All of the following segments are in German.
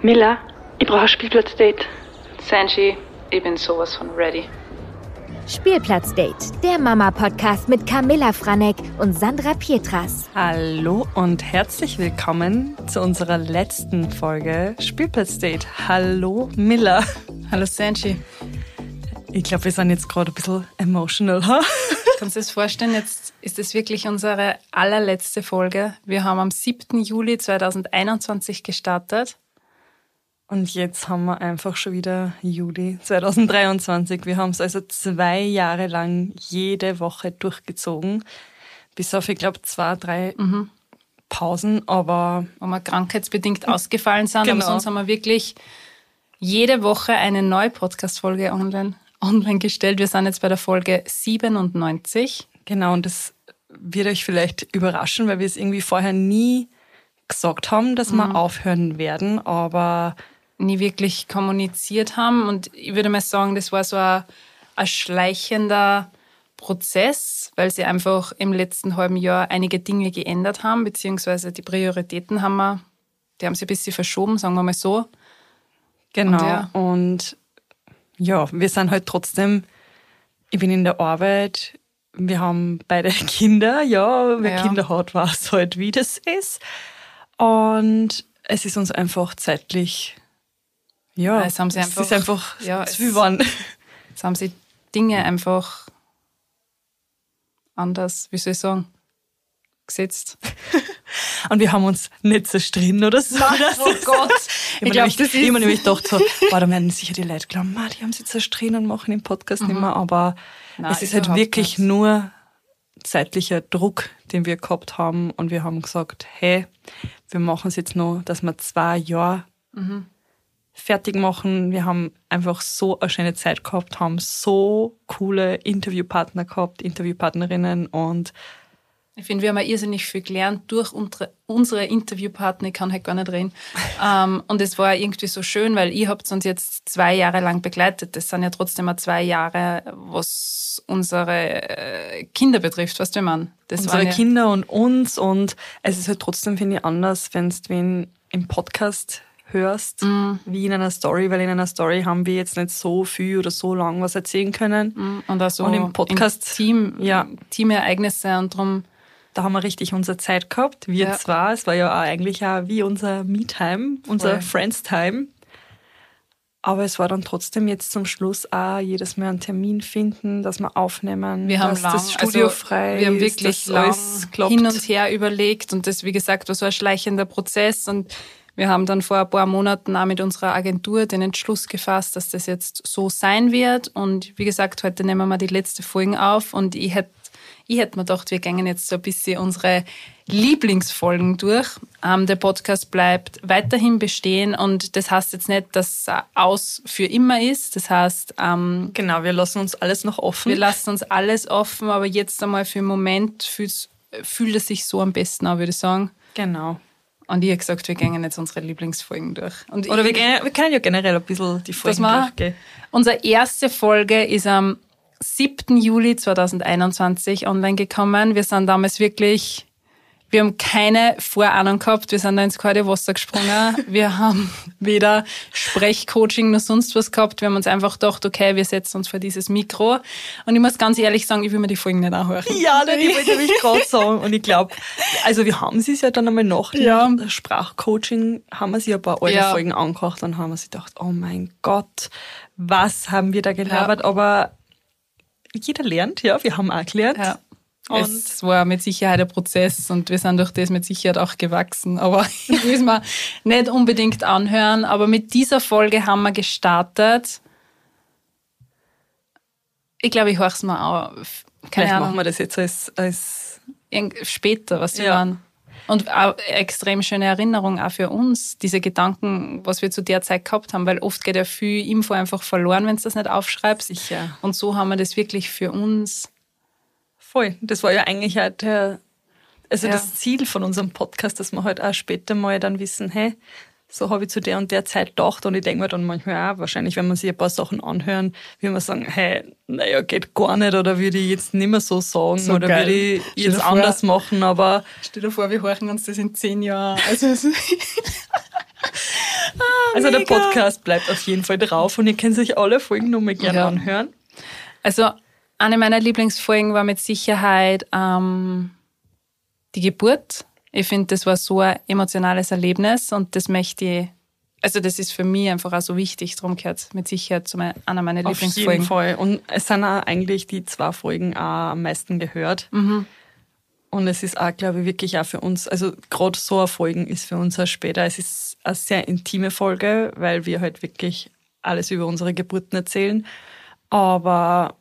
Miller, ich brauche ein Spielplatzdate. Sanji, ich bin sowas von ready. Spielplatzdate, der Mama-Podcast mit Camilla Franek und Sandra Pietras. Hallo und herzlich willkommen zu unserer letzten Folge Spielplatzdate. Hallo Miller. Hallo Sanji. Ich glaube, wir sind jetzt gerade ein bisschen emotional. Ha? Kannst du dir das vorstellen? Jetzt ist es wirklich unsere allerletzte Folge. Wir haben am 7. Juli 2021 gestartet. Und jetzt haben wir einfach schon wieder Juli 2023. Wir haben es also zwei Jahre lang jede Woche durchgezogen. Bis auf, ich glaube, zwei, drei mhm. Pausen, aber. Wo wir krankheitsbedingt ausgefallen sind. Genau. Aber sonst haben wir wirklich jede Woche eine neue Podcast-Folge online, online gestellt. Wir sind jetzt bei der Folge 97. Genau, und das wird euch vielleicht überraschen, weil wir es irgendwie vorher nie gesagt haben, dass mhm. wir aufhören werden, aber nie wirklich kommuniziert haben. Und ich würde mal sagen, das war so ein, ein schleichender Prozess, weil sie einfach im letzten halben Jahr einige Dinge geändert haben, beziehungsweise die Prioritäten haben wir, die haben sie ein bisschen verschoben, sagen wir mal so. Genau. Und ja, und ja wir sind halt trotzdem, ich bin in der Arbeit, wir haben beide Kinder, ja, wer ja. Kinder hat, weiß halt, wie das ist. Und es ist uns einfach zeitlich ja, es haben sie einfach, es ist einfach ja, viel waren. Es haben sie Dinge einfach anders, wie soll ich sagen, gesetzt. Und wir haben uns nicht zerstritten oder so. Nein, oh Gott. ich glaube, das ist... Immer nämlich gedacht so, boah, da werden sicher die Leute glauben, die haben sie zerstritten und machen den Podcast mhm. nicht mehr. Aber Nein, es ist halt wirklich nicht. nur zeitlicher Druck, den wir gehabt haben. Und wir haben gesagt, hey, wir machen es jetzt noch, dass wir zwei Jahre mhm fertig machen. Wir haben einfach so eine schöne Zeit gehabt, haben so coole Interviewpartner gehabt, Interviewpartnerinnen und ich finde, wir haben auch irrsinnig viel gelernt durch unsere, unsere Interviewpartner, ich kann halt gar nicht reden. ähm, und es war irgendwie so schön, weil ihr habt uns jetzt zwei Jahre lang begleitet. Das sind ja trotzdem mal zwei Jahre, was unsere äh, Kinder betrifft, was du meinst. Das unsere ja Kinder und uns und es ist halt trotzdem, finde ich, anders, wenn du wen im Podcast hörst, mm. wie in einer Story, weil in einer Story haben wir jetzt nicht so viel oder so lang was erzählen können. Mm. Und, also und im Podcast Team, ja. Teamereignisse und darum. Da haben wir richtig unsere Zeit gehabt, wir ja. zwar. Es war ja auch eigentlich auch wie unser Me-Time, unser Friends-Time. Aber es war dann trotzdem jetzt zum Schluss auch jedes Mal einen Termin finden, dass wir aufnehmen, wir haben dass lang, das Studio also frei Wir haben wirklich lang hin und her überlegt und das, wie gesagt, war so ein schleichender Prozess und wir haben dann vor ein paar Monaten auch mit unserer Agentur den Entschluss gefasst, dass das jetzt so sein wird. Und wie gesagt, heute nehmen wir die letzte Folge auf und ich hätte ich hätte mir gedacht, wir gehen jetzt so ein bisschen unsere Lieblingsfolgen durch. Ähm, der Podcast bleibt weiterhin bestehen und das heißt jetzt nicht, dass aus für immer ist. Das heißt, ähm, genau, wir lassen uns alles noch offen. Wir lassen uns alles offen, aber jetzt einmal für einen Moment fühlt, fühlt es sich so am besten an, würde ich sagen. Genau. Und ich habe gesagt, wir gehen jetzt unsere Lieblingsfolgen durch. Und Oder wir, gehen, wir können ja generell ein bisschen die Folgen durchgehen. Unsere erste Folge ist am 7. Juli 2021 online gekommen. Wir sind damals wirklich wir haben keine Vorahnung gehabt. Wir sind da ins kalte Wasser gesprungen. Wir haben weder Sprechcoaching noch sonst was gehabt. Wir haben uns einfach gedacht, okay, wir setzen uns vor dieses Mikro. Und ich muss ganz ehrlich sagen, ich will mir die Folgen nicht anhören. Ja, nein, ich wollte nämlich gerade sagen. Und ich glaube, also wir haben sie ja dann einmal nach dem ja. Sprachcoaching, haben wir sie ein paar alte ja. Folgen angehört. Dann haben wir sie gedacht, oh mein Gott, was haben wir da gelabert? Ja. Aber jeder lernt, ja, wir haben auch gelernt. Ja. Und es war mit Sicherheit ein Prozess und wir sind durch das mit Sicherheit auch gewachsen. Aber ich will es mir nicht unbedingt anhören. Aber mit dieser Folge haben wir gestartet. Ich glaube, ich höre es mal auf. Keine Vielleicht machen wir das jetzt als, als später, was wir ja. waren. Und auch extrem schöne Erinnerung auch für uns, diese Gedanken, was wir zu der Zeit gehabt haben, weil oft geht ja viel Info einfach verloren, wenn du das nicht aufschreibst. Sicher. Und so haben wir das wirklich für uns Voll. Das war ja eigentlich auch der, also ja. das Ziel von unserem Podcast, dass wir halt auch später mal dann wissen, hey, so habe ich zu der und der Zeit gedacht und ich denke mir dann manchmal auch, wahrscheinlich, wenn man sich ein paar Sachen anhören, wie man sagen, hey, naja, geht gar nicht oder würde ich jetzt nicht mehr so sagen so oder geil. würde ich jetzt vor, anders machen, aber... Stell dir vor, wir hören uns das in zehn Jahren. Also, Also Mega. der Podcast bleibt auf jeden Fall drauf und ihr könnt sich alle Folgen nochmal gerne ja. anhören. Also eine meiner Lieblingsfolgen war mit Sicherheit ähm, die Geburt. Ich finde, das war so ein emotionales Erlebnis und das möchte ich, also das ist für mich einfach auch so wichtig, darum gehört mit Sicherheit zu mein, einer meiner Auf Lieblingsfolgen. Auf jeden Fall. Und es sind auch eigentlich die zwei Folgen auch am meisten gehört. Mhm. Und es ist auch, glaube ich, wirklich auch für uns, also gerade so eine Folgen ist für uns auch später, es ist eine sehr intime Folge, weil wir halt wirklich alles über unsere Geburten erzählen. Aber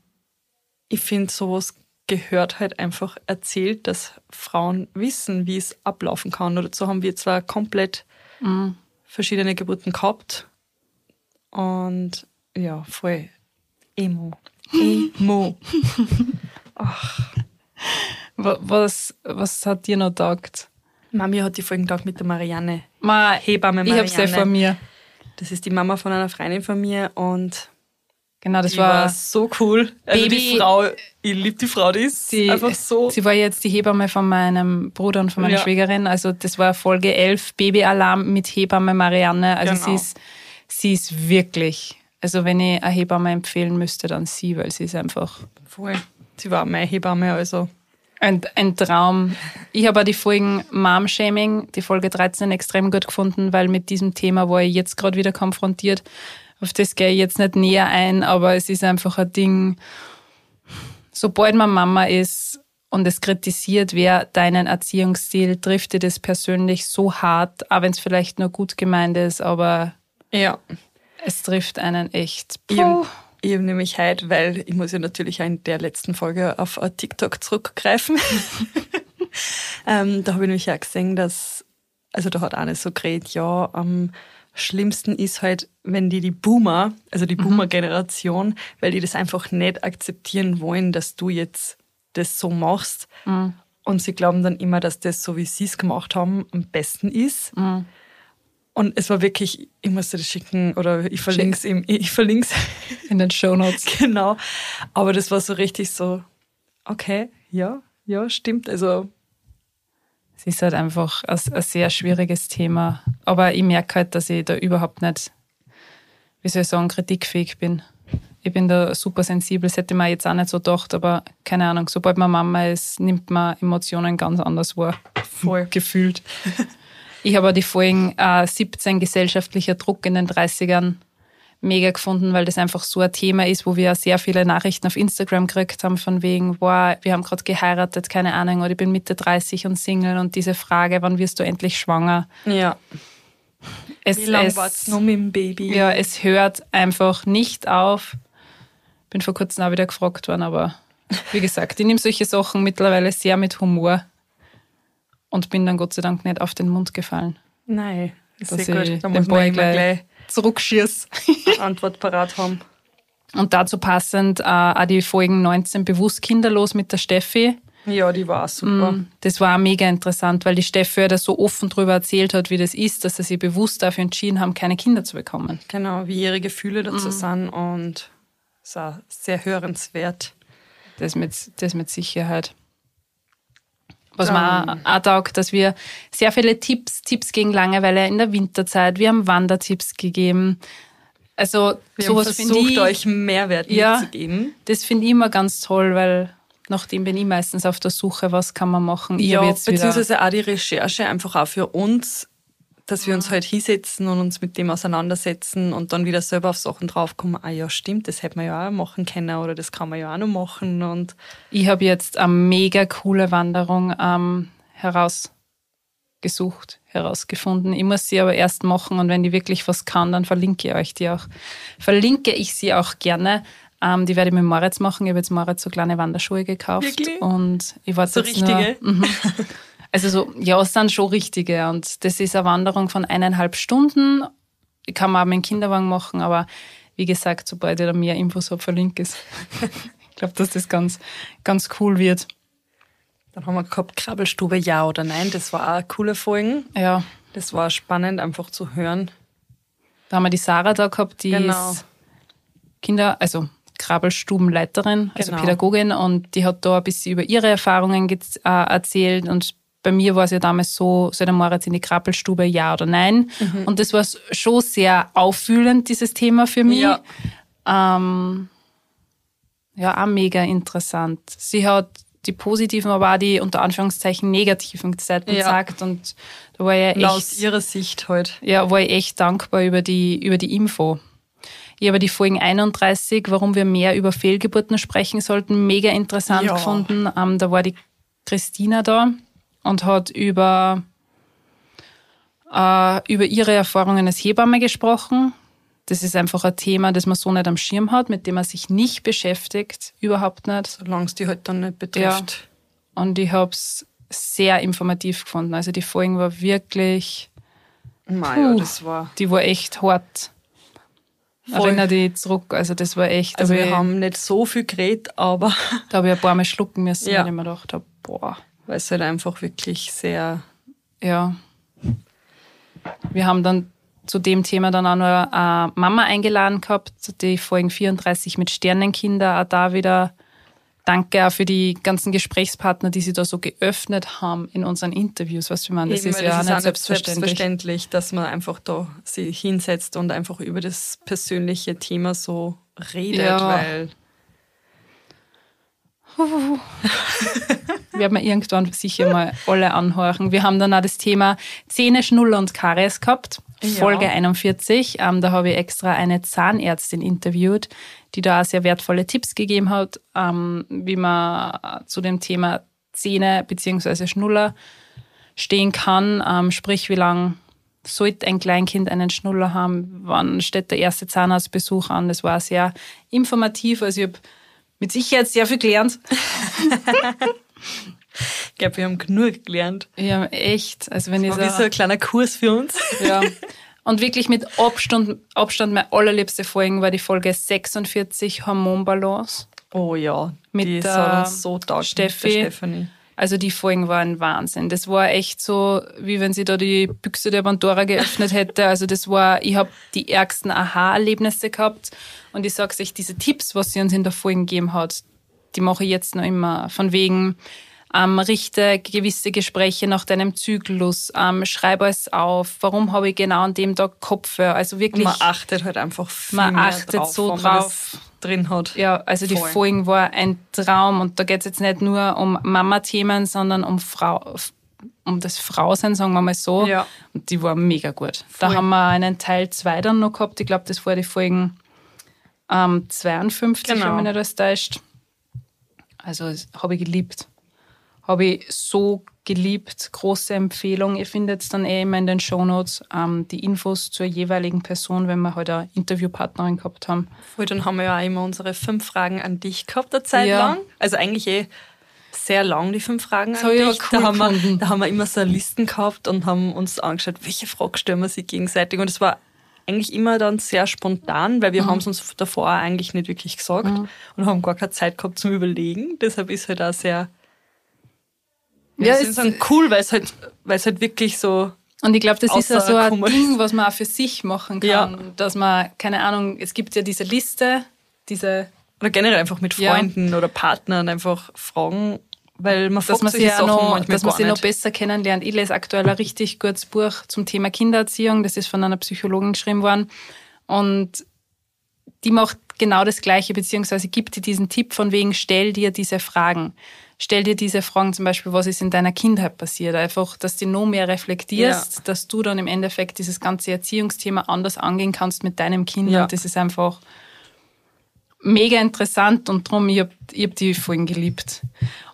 ich finde, sowas gehört halt einfach erzählt, dass Frauen wissen, wie es ablaufen kann. Oder dazu haben wir zwar komplett mhm. verschiedene Geburten gehabt. Und ja, voll Emo. Emo. Ach. Was, was hat dir noch gedacht? Mami hat die Folgen gedacht mit der Marianne. Ma, Hebamme Marianne. Ich habe sie von mir. Das ist die Mama von einer Freundin von mir und Genau, das war, war, so cool. Also Baby, die Frau, ich liebe die Frau, die ist die, einfach so. Sie war jetzt die Hebamme von meinem Bruder und von meiner ja. Schwägerin. Also das war Folge 11, Babyalarm mit Hebamme Marianne. Also genau. sie, ist, sie ist wirklich, also wenn ich eine Hebamme empfehlen müsste, dann sie, weil sie ist einfach... Voll. Sie war meine Hebamme, also... Ein, ein Traum. Ich habe auch die Folgen Mom-Shaming, die Folge 13, extrem gut gefunden, weil mit diesem Thema war ich jetzt gerade wieder konfrontiert auf das gehe ich jetzt nicht näher ein, aber es ist einfach ein Ding, sobald man Mama ist und es kritisiert, wer deinen Erziehungsstil, trifft dir das persönlich so hart, auch wenn es vielleicht nur gut gemeint ist, aber ja. es trifft einen echt. Puh. Ich habe nämlich heute, weil ich muss ja natürlich in der letzten Folge auf TikTok zurückgreifen. ähm, da habe ich nämlich auch gesehen, dass, also da hat eine so geredet, ja, am schlimmsten ist halt, wenn die die Boomer, also die mhm. Boomer-Generation, weil die das einfach nicht akzeptieren wollen, dass du jetzt das so machst. Mhm. Und sie glauben dann immer, dass das, so wie sie es gemacht haben, am besten ist. Mhm. Und es war wirklich, ich musste das schicken oder ich verlinke es ihm, ich verlinke es in den Show Notes. genau. Aber das war so richtig so, okay, ja, ja, stimmt. Also es ist halt einfach ein, ein, sehr schwieriges Thema. Aber ich merke halt, dass ich da überhaupt nicht, wie soll ich sagen, kritikfähig bin. Ich bin da super sensibel, das hätte man jetzt auch nicht so gedacht, aber keine Ahnung, sobald man Mama ist, nimmt man Emotionen ganz anders wahr. Voll. Gefühlt. Ich habe die Folgen äh, 17 gesellschaftlicher Druck in den 30ern mega gefunden, weil das einfach so ein Thema ist, wo wir sehr viele Nachrichten auf Instagram gekriegt haben, von wegen, boah, wir haben gerade geheiratet, keine Ahnung, oder ich bin Mitte 30 und Single und diese Frage, wann wirst du endlich schwanger? Ja. Es, Wie lange war's noch mit dem Baby? Ja, es hört einfach nicht auf. Bin vor kurzem auch wieder gefragt worden, aber wie gesagt, ich nehme solche Sachen mittlerweile sehr mit Humor und bin dann Gott sei Dank nicht auf den Mund gefallen. Nein, das ist sehr gut. Da muss man gleich, gleich zurückschieß. Antwort parat haben. Und dazu passend äh, auch die Folgen 19 bewusst kinderlos mit der Steffi. Ja, die war super. Mm, das war mega interessant, weil die Steffi da so offen darüber erzählt hat, wie das ist, dass sie sich bewusst dafür entschieden haben, keine Kinder zu bekommen. Genau, wie ihre Gefühle dazu mm. sind und es ist auch sehr hörenswert. Das mit, das mit Sicherheit. Was mir auch taugt, dass wir sehr viele Tipps, Tipps gegen Langeweile in der Winterzeit, wir haben Wandertipps gegeben. Also wir sowas finde ich euch Mehrwert ja, mitzugeben. Das finde ich immer ganz toll, weil nachdem bin ich meistens auf der Suche, was kann man machen. Ja, beziehungsweise auch die Recherche einfach auch für uns dass wir uns halt hinsetzen und uns mit dem auseinandersetzen und dann wieder selber auf Sachen draufkommen, ah ja, stimmt, das hätte man ja auch machen können oder das kann man ja auch noch machen. Und ich habe jetzt eine mega coole Wanderung ähm, herausgesucht, herausgefunden. Ich muss sie aber erst machen und wenn die wirklich was kann, dann verlinke ich euch die auch. Verlinke ich sie auch gerne. Ähm, die werde ich mit Moritz machen. Ich habe jetzt Moritz so kleine Wanderschuhe gekauft. Wirklich? Und ich warte so jetzt richtige? Nur, mhm. Also so, ja, es sind schon richtige. Und das ist eine Wanderung von eineinhalb Stunden. Ich kann man auch mit dem Kinderwagen machen, aber wie gesagt, sobald ich da mehr Infos habe, verlinke es. ich glaube, dass das ganz, ganz cool wird. Dann haben wir gehabt, Krabbelstube ja oder nein. Das war auch eine coole Folge. Ja. Das war spannend, einfach zu hören. Da haben wir die Sarah da gehabt, die genau. ist Kinder, also Krabbelstubenleiterin, also genau. Pädagogin, und die hat da ein bisschen über ihre Erfahrungen äh, erzählt und bei mir war es ja damals so, soll der Moritz in die Krabbelstube, ja oder nein? Mhm. Und das war schon sehr auffühlend, dieses Thema für mich. Ja. Ähm, ja, auch mega interessant. Sie hat die positiven, aber auch die unter Anführungszeichen negativen Seiten ja. gesagt. Und da war ich echt. Aus ihrer Sicht halt. Ja, war ich echt dankbar über die, über die Info. Ich habe die Folgen 31, warum wir mehr über Fehlgeburten sprechen sollten, mega interessant ja. gefunden. Ähm, da war die Christina da und hat über, äh, über ihre Erfahrungen als Hebamme gesprochen. Das ist einfach ein Thema, das man so nicht am Schirm hat, mit dem man sich nicht beschäftigt, überhaupt nicht. Solange es die halt dann nicht betrifft. Ja. Und ich habe es sehr informativ gefunden. Also die Folgen war wirklich. Naja, das war. Die war echt hart. Voll. Erinnere dich zurück. Also das war echt. Also wir ich, haben nicht so viel geredet, aber. Da habe ich ein paar Mal schlucken müssen, ja. weil ich mir gedacht habe, boah. Weil es halt einfach wirklich sehr. Ja. Wir haben dann zu dem Thema dann auch noch eine Mama eingeladen gehabt, die Folgen 34 mit Sternenkinder, auch da wieder danke auch für die ganzen Gesprächspartner, die sie da so geöffnet haben in unseren Interviews. Was wir meinen, das Eben, ist ja das nicht selbstverständlich. selbstverständlich, dass man einfach da sich hinsetzt und einfach über das persönliche Thema so redet, ja. weil werden wir irgendwann sicher mal alle anhören. Wir haben dann auch das Thema Zähne, Schnuller und Karies gehabt. Folge ja. 41. Ähm, da habe ich extra eine Zahnärztin interviewt, die da auch sehr wertvolle Tipps gegeben hat, ähm, wie man zu dem Thema Zähne bzw. Schnuller stehen kann. Ähm, sprich, wie lange sollte ein Kleinkind einen Schnuller haben? Wann steht der erste Zahnarztbesuch an? Das war sehr informativ. Also ich habe mit Sicherheit sehr viel gelernt. Ich glaube, wir haben genug gelernt. Ja, echt. Also wenn ich so, so ein kleiner Kurs für uns. Ja. Und wirklich mit Abstand, Abstand meine allerliebste Folge war die Folge 46 Hormonbalance. Oh ja, mit die der so Steffi. Stephanie. Also die Folgen waren Wahnsinn. Das war echt so, wie wenn sie da die Büchse der Pandora geöffnet hätte. Also das war, ich habe die ärgsten Aha-Erlebnisse gehabt. Und ich sage euch, diese Tipps, was sie uns in der Folge gegeben hat, die mache ich jetzt noch immer. Von wegen, ähm, richte gewisse Gespräche nach deinem Zyklus, ähm, schreibe es auf, warum habe ich genau an dem Tag Kopfhörer. Also wirklich. Man achtet halt einfach viel Man achtet drauf, so drauf. Drin hat. Ja, also Voll. die Folgen war ein Traum und da geht es jetzt nicht nur um Mama-Themen, sondern um Frau, um das Frausein, sagen wir mal so. Ja. Und die war mega gut. Voll. Da haben wir einen Teil 2 dann noch gehabt. Ich glaube, das war die Folgen ähm, 52, genau. wenn mich nicht alles täuscht. Also habe ich geliebt habe ich so geliebt. Große Empfehlung. Ihr findet es dann eh immer in den Shownotes ähm, die Infos zur jeweiligen Person, wenn wir heute eine Interviewpartnerin gehabt haben. Voll, dann haben wir ja auch immer unsere fünf Fragen an dich gehabt, eine Zeit ja. lang. Also eigentlich eh sehr lang, die fünf Fragen an dich. Cool da, haben wir, da haben wir immer so Listen gehabt und haben uns angeschaut, welche Frage stellen wir sich gegenseitig. Und es war eigentlich immer dann sehr spontan, weil wir mhm. haben es uns davor eigentlich nicht wirklich gesagt mhm. und haben gar keine Zeit gehabt zum Überlegen. Deshalb ist halt auch sehr ja, es ist dann cool, weil es halt, weil es halt wirklich so. Und ich glaube, das ist ja so ein Ding, was man auch für sich machen kann. Ja. Dass man, keine Ahnung, es gibt ja diese Liste, diese. Oder generell einfach mit Freunden ja. oder Partnern einfach fragen, weil man dass man sich ja noch, dass man sie noch besser kennenlernt. Ich lese aktuell ein richtig gutes Buch zum Thema Kindererziehung. Das ist von einer Psychologin geschrieben worden. Und die macht genau das Gleiche, beziehungsweise gibt dir diesen Tipp von wegen, stell dir diese Fragen stell dir diese Fragen zum Beispiel, was ist in deiner Kindheit passiert? Einfach, dass du noch mehr reflektierst, ja. dass du dann im Endeffekt dieses ganze Erziehungsthema anders angehen kannst mit deinem Kind. Ja. Und das ist einfach mega interessant und darum, ich habe hab die Folgen geliebt.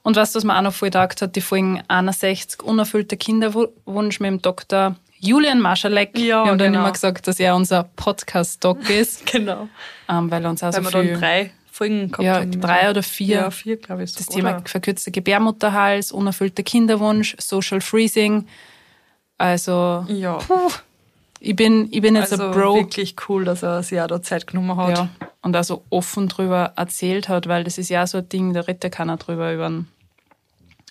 Und was, was mir auch noch voll gedacht hat, die Folgen 61, unerfüllter Kinderwunsch mit dem Dr. Julian Marschalek. Ja, wir haben genau. dann immer gesagt, dass er unser Podcast-Doc ist. genau. Ähm, weil er uns auch weil so viel... Dann drei Folgen gehabt ja, haben. drei oder vier. Ja, vier, glaube ich. Das oder? Thema verkürzter Gebärmutterhals, unerfüllter Kinderwunsch, Social Freezing. Also, ja. Puh, ich bin, ich bin jetzt also ein Bro. wirklich cool, dass er sich auch da Zeit genommen hat. Ja, und also offen drüber erzählt hat, weil das ist ja so ein Ding, da redet ja keiner drüber über einen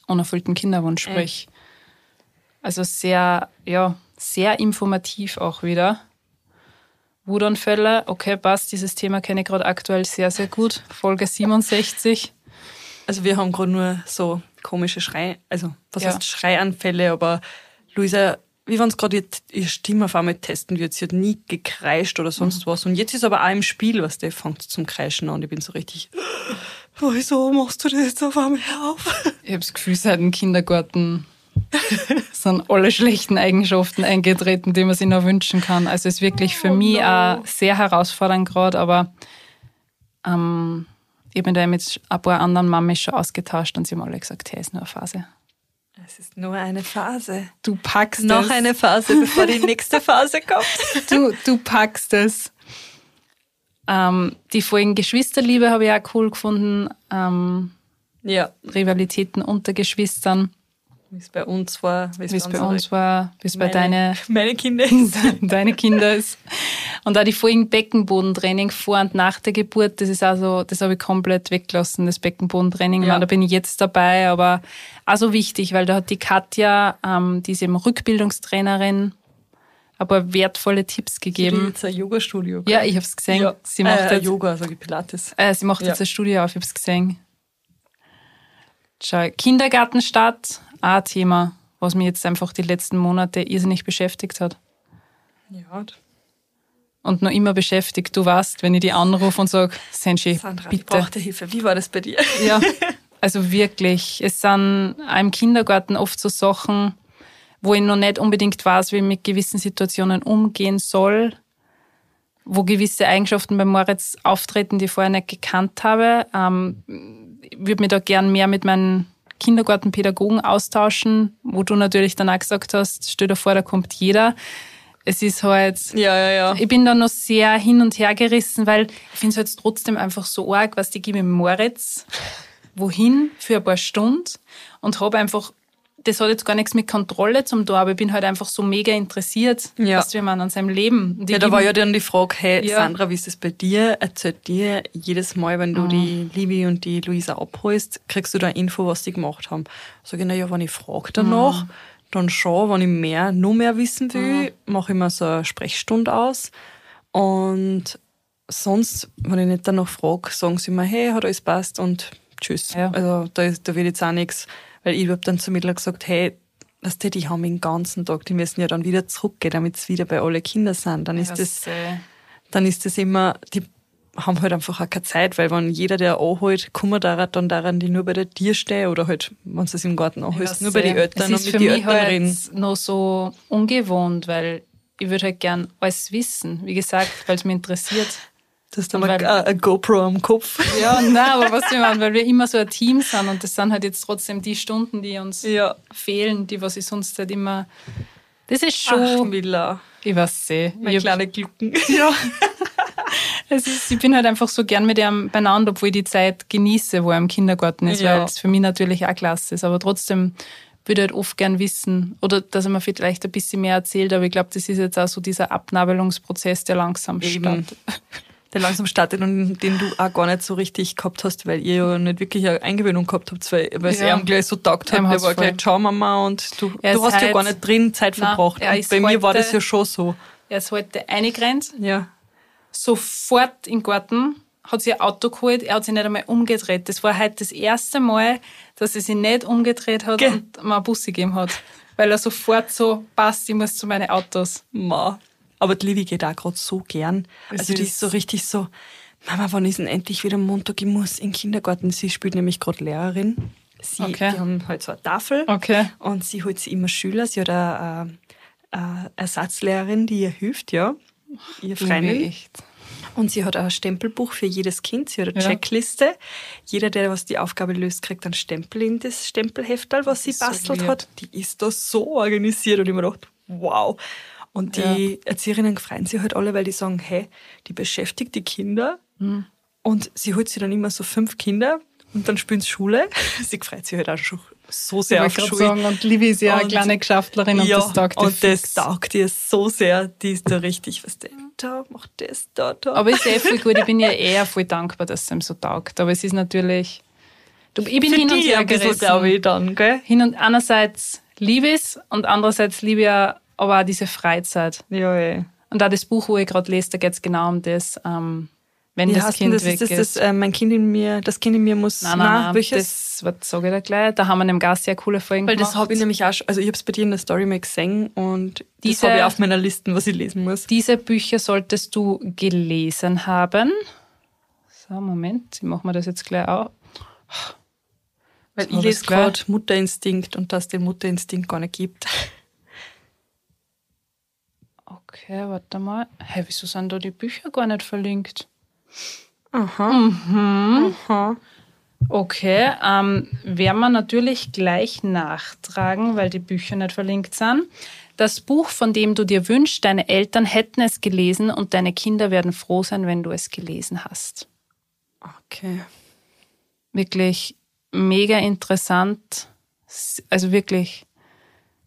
unerfüllten Kinderwunsch, sprich. Äh. Also sehr, ja, sehr informativ auch wieder. Wutanfälle, okay, passt, dieses Thema kenne ich gerade aktuell sehr, sehr gut. Folge 67. Also wir haben gerade nur so komische Schrei, also was ja. heißt Schreianfälle, aber Luisa, wie wenn es gerade ihr, ihre Stimme auf einmal testen wird. Sie hat nie gekreischt oder sonst mhm. was. Und jetzt ist aber auch im Spiel, was der fängt zum Kreischen an. Ich bin so richtig, wieso machst du das jetzt auf einmal auf? Ich habe das Gefühl, seit dem Kindergarten sind alle schlechten Eigenschaften eingetreten, die man sich noch wünschen kann. Also es ist wirklich für oh, mich no. auch sehr herausfordernd gerade, aber ähm, ich bin da mit ein paar anderen Mamis schon ausgetauscht und sie haben alle gesagt, hey, ist nur eine Phase. Es ist nur eine Phase. Du packst Noch es. eine Phase, bevor die nächste Phase kommt. Du, du packst es. Ähm, die Folgen Geschwisterliebe habe ich auch cool gefunden. Ähm, ja. Rivalitäten unter Geschwistern. Wie es bei uns war. Wie es bei uns war, wie es bei deine, meine Kinder ist. deine Kinder ist. Und auch die vorigen Beckenbodentraining vor und nach der Geburt, das ist also, das habe ich komplett weggelassen, das Beckenbodentraining. Ja. da bin ich jetzt dabei, aber auch so wichtig, weil da hat die Katja, ähm, die ist eben Rückbildungstrainerin, aber wertvolle Tipps gegeben. Sie jetzt ein Yoga-Studio. Ja, ich habe es gesehen. Ja. Sie macht äh, jetzt, Yoga, also Pilates. Äh, sie macht ja. jetzt ein Studio auf, ich habe es gesehen. Schau, Kindergartenstart, auch ein Thema, was mich jetzt einfach die letzten Monate irrsinnig beschäftigt hat. Ja. Und noch immer beschäftigt. Du weißt, wenn ich die anrufe und sage, Senshi, Sandra, bitte. Ich brauchte Hilfe. Wie war das bei dir? Ja, also wirklich. Es sind im Kindergarten oft so Sachen, wo ich noch nicht unbedingt weiß, wie ich mit gewissen Situationen umgehen soll, wo gewisse Eigenschaften bei Moritz auftreten, die ich vorher nicht gekannt habe. Ähm, würde mich da gern mehr mit meinen Kindergartenpädagogen austauschen, wo du natürlich dann auch gesagt hast, stell dir vor, da kommt jeder. Es ist halt, ja, ja, ja. ich bin da noch sehr hin und her gerissen, weil ich finde es halt trotzdem einfach so arg, was die gebe Moritz wohin für ein paar Stunden und habe einfach das hat jetzt gar nichts mit Kontrolle zum tun, aber ich bin halt einfach so mega interessiert, ja. was wir man an seinem Leben. ja, da war ja dann die Frage, hey ja. Sandra, wie ist das bei dir? Erzählt dir jedes Mal, wenn du mhm. die Livi und die Luisa abholst, kriegst du da Info, was die gemacht haben? Sag ich, naja, wenn ich frage danach, mhm. dann schon, wenn ich mehr, nur mehr wissen will, mhm. mache ich mir so eine Sprechstunde aus. Und sonst, wenn ich nicht danach frage, sagen sie mir, hey, hat alles passt und tschüss. Ja. Also da, da wird jetzt auch nichts weil ich habe dann zu Mittler gesagt, hey, was die, die haben den ganzen Tag, die müssen ja dann wieder zurückgehen, damit es wieder bei alle Kinder sind. Dann ist ja, das, dann ist das immer, die haben halt einfach auch keine Zeit, weil wenn jeder, der anholt, kommt daran, dann daran, die nur bei der Tier stehen oder halt, wenn sie es im Garten anholst, nur bei den Eltern und mit den Eltern halt reden. noch so ungewohnt, weil ich würde halt gern alles wissen, wie gesagt, weil es mich interessiert. Das ist dann mal eine GoPro am Kopf. Ja, nein, aber was wir machen, weil wir immer so ein Team sind und das sind halt jetzt trotzdem die Stunden, die uns ja. fehlen, die was ich sonst halt immer. Das ist schon. Ach, Miller. Ich weiß eh. Meine kleine Glucken. Ja. es ist, ich bin halt einfach so gern mit ihm beieinander, obwohl ich die Zeit genieße, wo er im Kindergarten ist, ja. weil es für mich natürlich auch klasse ist. Aber trotzdem würde ich halt oft gern wissen oder dass er mir vielleicht ein bisschen mehr erzählt, aber ich glaube, das ist jetzt auch so dieser Abnabelungsprozess, der langsam Eben. startet der langsam startet und den du auch gar nicht so richtig gehabt hast, weil ihr ja nicht wirklich eine Eingewöhnung gehabt habt, weil, weil ja. ihm gleich so taugt hat. Der war gleich, schau Mama, und du, du hast ja gar nicht drin Zeit nein, verbracht. Bei mir war das ja schon so. Er ist heute eingegrenzt, ja. sofort im Garten, hat sich ein Auto geholt, er hat sich nicht einmal umgedreht. Das war heute das erste Mal, dass er sich nicht umgedreht hat Ge und mir einen Bus gegeben hat. Weil er sofort so passt, ich muss zu meinen Autos. Ma. Aber die Lili geht auch gerade so gern. Es also die ist so richtig so, Mama, wann ist denn endlich wieder Montag? Ich muss in den Kindergarten. Sie spielt nämlich gerade Lehrerin. Sie, okay. Die haben halt so eine Tafel okay. und sie holt sie immer Schüler. Sie hat eine, eine Ersatzlehrerin, die ihr hilft, ja. Ihr Freundin. Und sie hat ein Stempelbuch für jedes Kind. Sie hat eine ja. Checkliste. Jeder, der was die Aufgabe löst, kriegt einen Stempel in das Stempelheftal, was sie bastelt so hat. Die ist da so organisiert und ich mir gedacht, wow. Und die ja. Erzieherinnen freuen sich halt alle, weil die sagen, hey, die beschäftigt die Kinder mhm. und sie holt sich dann immer so fünf Kinder und dann spielen sie Schule. Sie freut sich halt auch schon so sehr ich auf Schule. Sagen, und Livi ist ja und, eine kleine Geschäftlerin und ja, das taugt ihr Und das taugt ihr so sehr, die ist da richtig, was denn, da, macht das, da, da. Aber ist eh voll gut, ich bin ja eher voll dankbar, dass es ihm so taugt. Aber es ist natürlich, du, ich bin Für hin und her gerissen. glaube ich, dann, gell? Hin und einerseits liebe es und andererseits liebe ich ja aber auch diese Freizeit. Ja, ja. Und da das Buch, wo ich gerade lese, da geht es genau um das. Ähm, wenn Wie das Kind das? weg ist. Das, das, äh, mein Kind in mir, das Kind in mir muss nein, nein, nein, welches? Das sage ich dir gleich. Da haben wir nämlich auch sehr coole Folgen Weil gemacht. das habe ich nämlich auch schon, also ich habe es bei dir in der Story mal gesehen und diese, das habe ich auf meiner Liste, was ich lesen muss. Diese Bücher solltest du gelesen haben. So, Moment, ich mache mir das jetzt gleich auch. Weil ich lese gerade Mutterinstinkt und dass es den Mutterinstinkt gar nicht gibt. Okay, warte mal. Hä, wieso sind da die Bücher gar nicht verlinkt? Aha. Mhm. Aha. Okay, ähm, werden wir natürlich gleich nachtragen, weil die Bücher nicht verlinkt sind. Das Buch, von dem du dir wünschst, deine Eltern hätten es gelesen und deine Kinder werden froh sein, wenn du es gelesen hast. Okay. Wirklich mega interessant. Also wirklich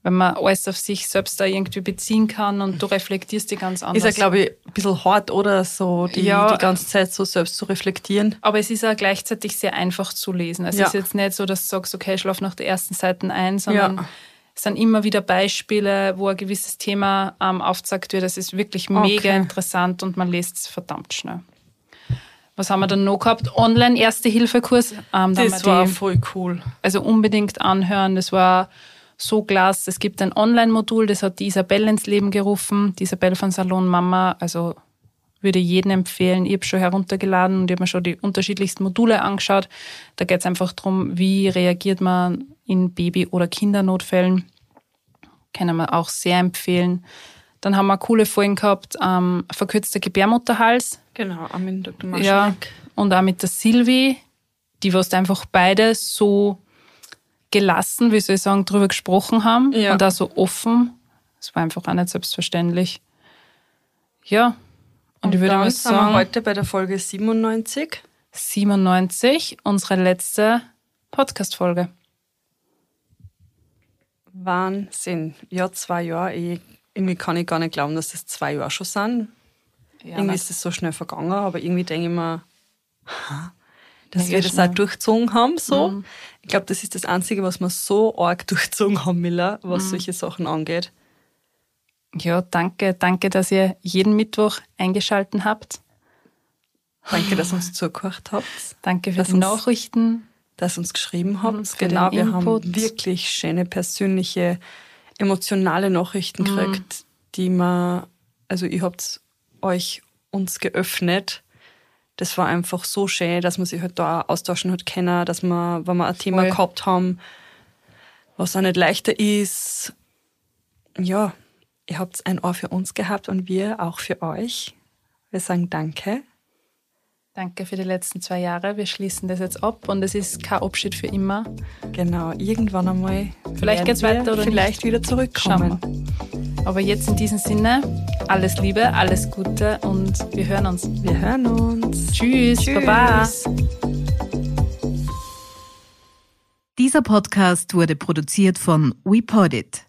wenn man alles auf sich selbst da irgendwie beziehen kann und du reflektierst die ganz anders. Ist ja, glaube ich, ein bisschen hart, oder so, die, ja, die ganze Zeit so selbst zu reflektieren. Aber es ist ja gleichzeitig sehr einfach zu lesen. Es ja. ist jetzt nicht so, dass du sagst, okay, schlaf nach der ersten Seite ein, sondern ja. es sind immer wieder Beispiele, wo ein gewisses Thema ähm, aufgezeigt wird. Das ist wirklich mega okay. interessant und man liest es verdammt schnell. Was haben wir dann noch gehabt? Online-Erste-Hilfe-Kurs. Ähm, das war voll cool. Also unbedingt anhören. Das war so klasse. Es gibt ein Online-Modul, das hat die Isabelle ins Leben gerufen, die Isabelle von Salon Mama. Also würde jedem empfehlen. Ich habe schon heruntergeladen und ich habe mir schon die unterschiedlichsten Module angeschaut. Da geht es einfach darum, wie reagiert man in Baby- oder Kindernotfällen. Können wir auch sehr empfehlen. Dann haben wir coole Folgen gehabt, ähm, verkürzter Gebärmutterhals. Genau, auch mit Dr. Marschalek. Ja, und auch mit der Silvi, die was einfach beide so gelassen, wie soll ich sagen, darüber gesprochen haben ja. und auch so offen. Das war einfach auch nicht selbstverständlich. Ja. Und, und ich würde mal sagen. Sind wir heute bei der Folge 97. 97, unsere letzte Podcast-Folge. Wahnsinn. Ja, zwei Jahre. Ich, irgendwie kann ich gar nicht glauben, dass das zwei Jahre schon sind. Ja, irgendwie ist es so schnell vergangen, aber irgendwie denke ich mir, dass wir das auch durchzogen haben. So. Mhm. Ich glaube, das ist das Einzige, was wir so arg durchzogen haben, Miller, was mhm. solche Sachen angeht. Ja, danke, danke, dass ihr jeden Mittwoch eingeschalten habt. Danke, dass ihr uns zugehört habt. Danke für die uns, Nachrichten. Dass ihr uns geschrieben habt. Mhm, genau, wir Input. haben wirklich schöne, persönliche, emotionale Nachrichten mhm. gekriegt, die man, also ihr habt euch uns geöffnet das war einfach so schön, dass man sich halt da austauschen hat können, dass man, wenn wir ein Thema Voll. gehabt haben, was auch nicht leichter ist, ja, ihr habt ein Ohr für uns gehabt und wir auch für euch. Wir sagen Danke. Danke für die letzten zwei Jahre. Wir schließen das jetzt ab und es ist kein Abschied für immer. Genau, irgendwann einmal. Vielleicht geht es weiter oder vielleicht nicht. wieder zurückkommen. Aber jetzt in diesem Sinne, alles Liebe, alles Gute und wir hören uns. Wir hören uns. Tschüss, Tschüss. Baba. Dieser Podcast wurde produziert von WePodit.